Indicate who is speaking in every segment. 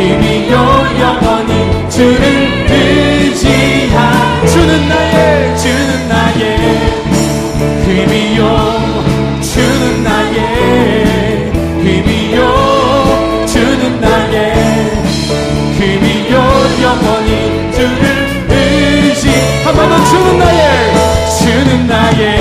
Speaker 1: 힘이요 영원히 주를 의지하 주는 나의 주는 나의 힘이요. 주는 나의 힘이요. 주는 나의 힘이요. 영원히 주를 의지. 한 번만 주는 나의 주는 나의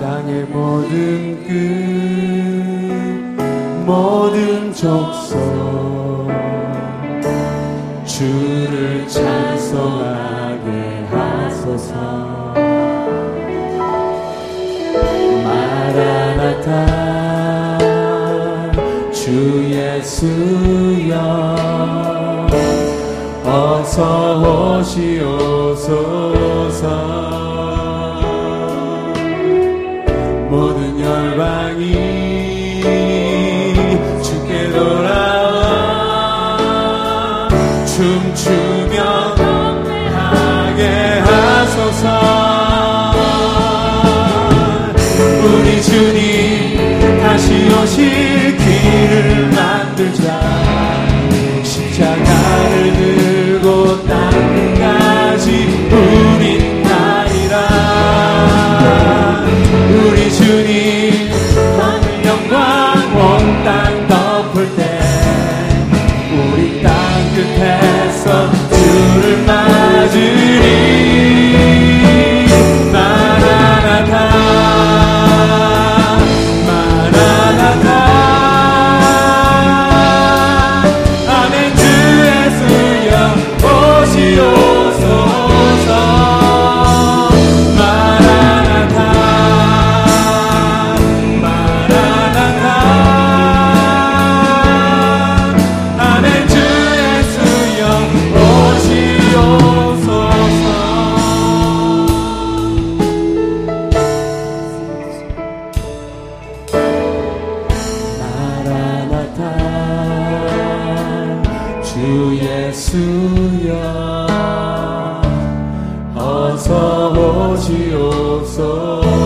Speaker 1: 땅의 모든 끝 모든 적성 주를 찬송하게 하소서. 마라나타 주 예수여 어서 오시옵소서. 주며 동행하게 하소서. 우리 주님 다시 오시오 어서 오시옵소서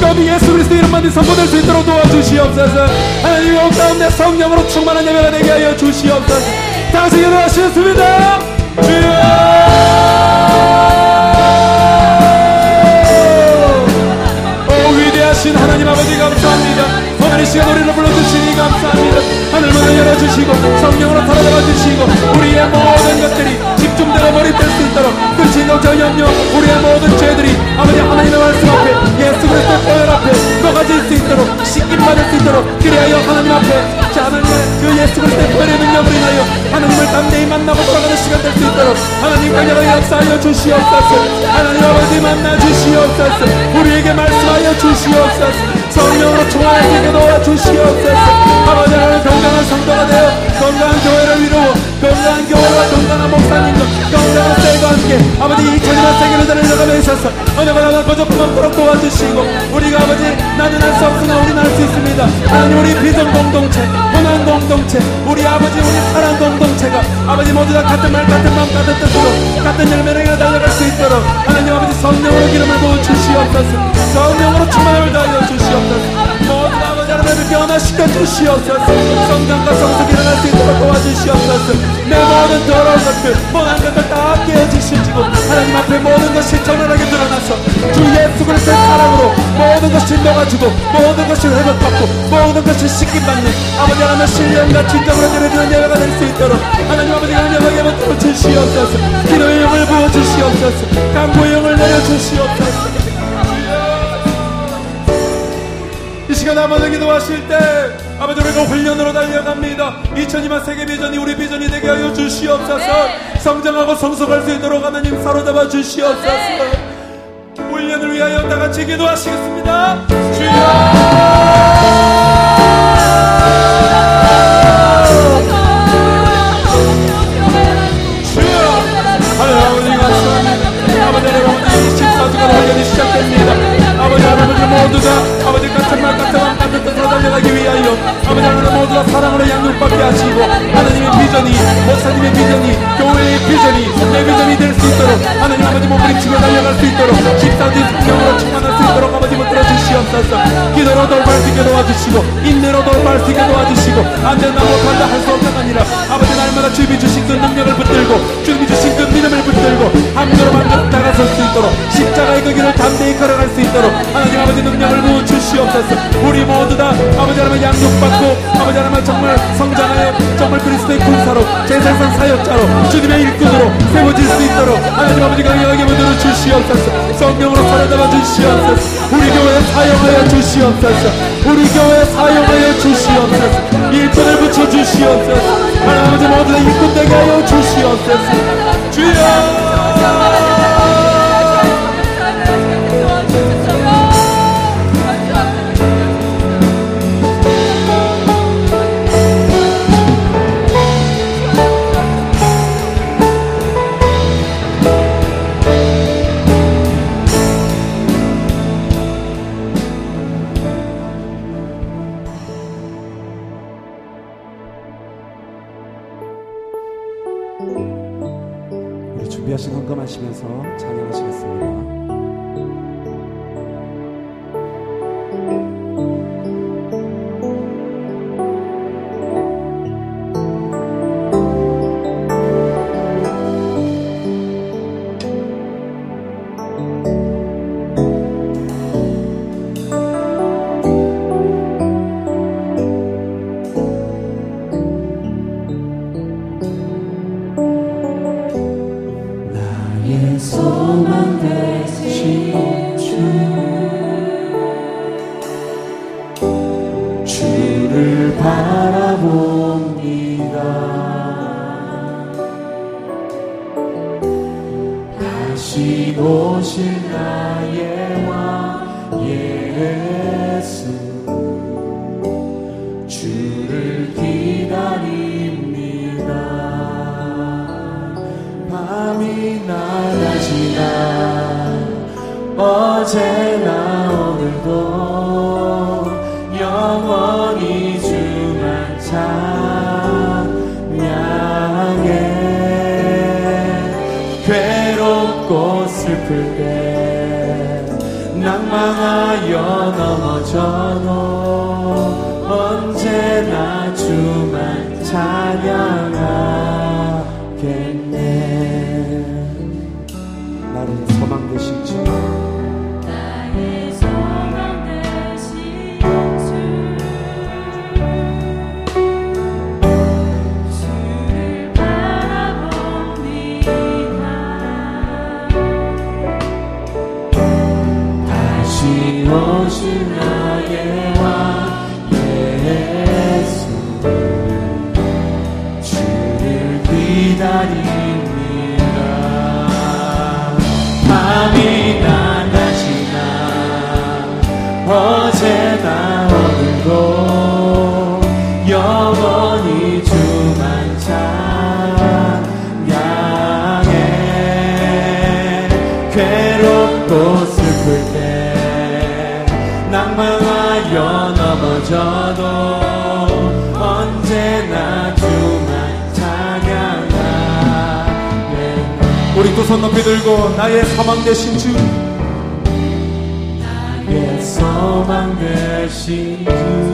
Speaker 1: 가운데 예수 그리스도 이름만 선포될 수 있도록 도와주시옵소서. 하나님 이곳 가운데 성령으로 충만한 예배가 되게 하여 주시옵소서. 다시 기도하시겠습니다. 오 위대하신 하나님 아버지 감사합니다. 이 시간 우리를 불러주시니 감사합니다. 하늘 문을 열어주시고 성령으로 사로잡아 주시고 우리의 모든 것들이 집중되어 몰입될 수 있도록 끝이 녹저 염려 우리의 모든 죄들이 아버지 하나님의 말씀 앞에 주시옵소서. 하나님 아버지 만나 주시옵소서. 우리에게 말씀하여 주시옵소서. 성령으로 충만하게 도와 주시옵소서. 아버지 하나님 건강한 성도가 되어 건강한 교회를 이루고 건강한 교회와 건강한 목사님과 함께 아버지 이 천만 세계를 달려가며 있어서 어느 거듭 없도록 도와주시고 우리가 아버지 나는 할 수 없으나 우리는 할 수 있습니다. 하나님 우리 비전 공동체 혼한 공동체 우리 아버지 우리 사랑 공동체가 아버지 모두 다 같은 말 같은 마음 같은 뜻으로 같은 열매를 달려갈 수 있도록 하나님 아버지 성령으로 기름을 부어 주시옵소서. 성령으로 충만함을 다하여 주시옵소서 하나님을 변화시켜 주시옵소서. 성장과 성숙이 일어날 수 있도록 도와주시옵소서. 내 모든 더러운 것들 모난 것들 다 깨어지시고 하나님 앞에 모든 것이 전원하게 드러나서 주 예수 그리스도의 사랑으로 모든 것이 녹아지고 모든 것이 회복받고 모든 것이 씻김받는 아버지 하나님의 신령과 진정으로 드려지는 예배가 될 수 있도록 하나님 아버지가 은혜하게 만들어 주시옵소서. 기도의 영을 부어주시옵소서. 강구의 영을 내려주시옵소서 이 시간 아버지 기도하실 때 아버지 우리가 훈련으로 달려갑니다. 2002만 세계 비전이 우리 비전이 되게 하여 주시옵소서. 성장하고 성숙할 수 있도록 하나님 사로잡아 주시옵소서. 훈련을 위하여 다 같이 기도하시겠습니다. 주여 같은 뜻으로 달려가기 위하여 아버지 하나님 모두가 사랑으로 양육받게 하시고 하나님의 비전이 목사님의 비전이 교회의 비전이 내 비전이 될 수 있도록 하나님 아버지 몸부림치고 달려갈 수 있도록 14주 성령으로 충만할 수 있도록 아버지 붙들어 주시옵소서. 기도로 돌발 수 있게 도와주시고 인내로 돌발 수 있게 도와주시고 안된다 못한다 할 수 없는 아니라 아버지 날마다 주님이 주신 그 능력을 붙들고 주님이 주신 그 믿음을 붙들고 한 걸음 다가설 수 있도록 십자가의 그 길을 담대히 걸어갈 수 있도록 하나님 아버지 능력을 부어 주시옵소서? 우리 모두 다 아버지 하나님 양육받고 아버지 하나님 정말 성장하여 정말 그리스도의 군사로 제사상 사역자로 주님의 일꾼으로 세워질 수 있도록 하나님 아버지가 여기 만들어 주시옵소서. 성령으로 사로잡아 주시옵소서. 우리 교회 사용하여 주시옵소서. 우리 교회 사용하여 주시옵소서. 일꾼을 붙여 주시옵소서. 하나님 아버지 모두 다 일꾼 되게 하여 주시옵소서 다시 오실 나의 왕 예수. 주를 기다립니다. 밤이 낮아지나 어제나 오늘도 하여 넘어져 놓 두손 높이 들고 나의 사망 대신 주. 나의 소망 대신 주.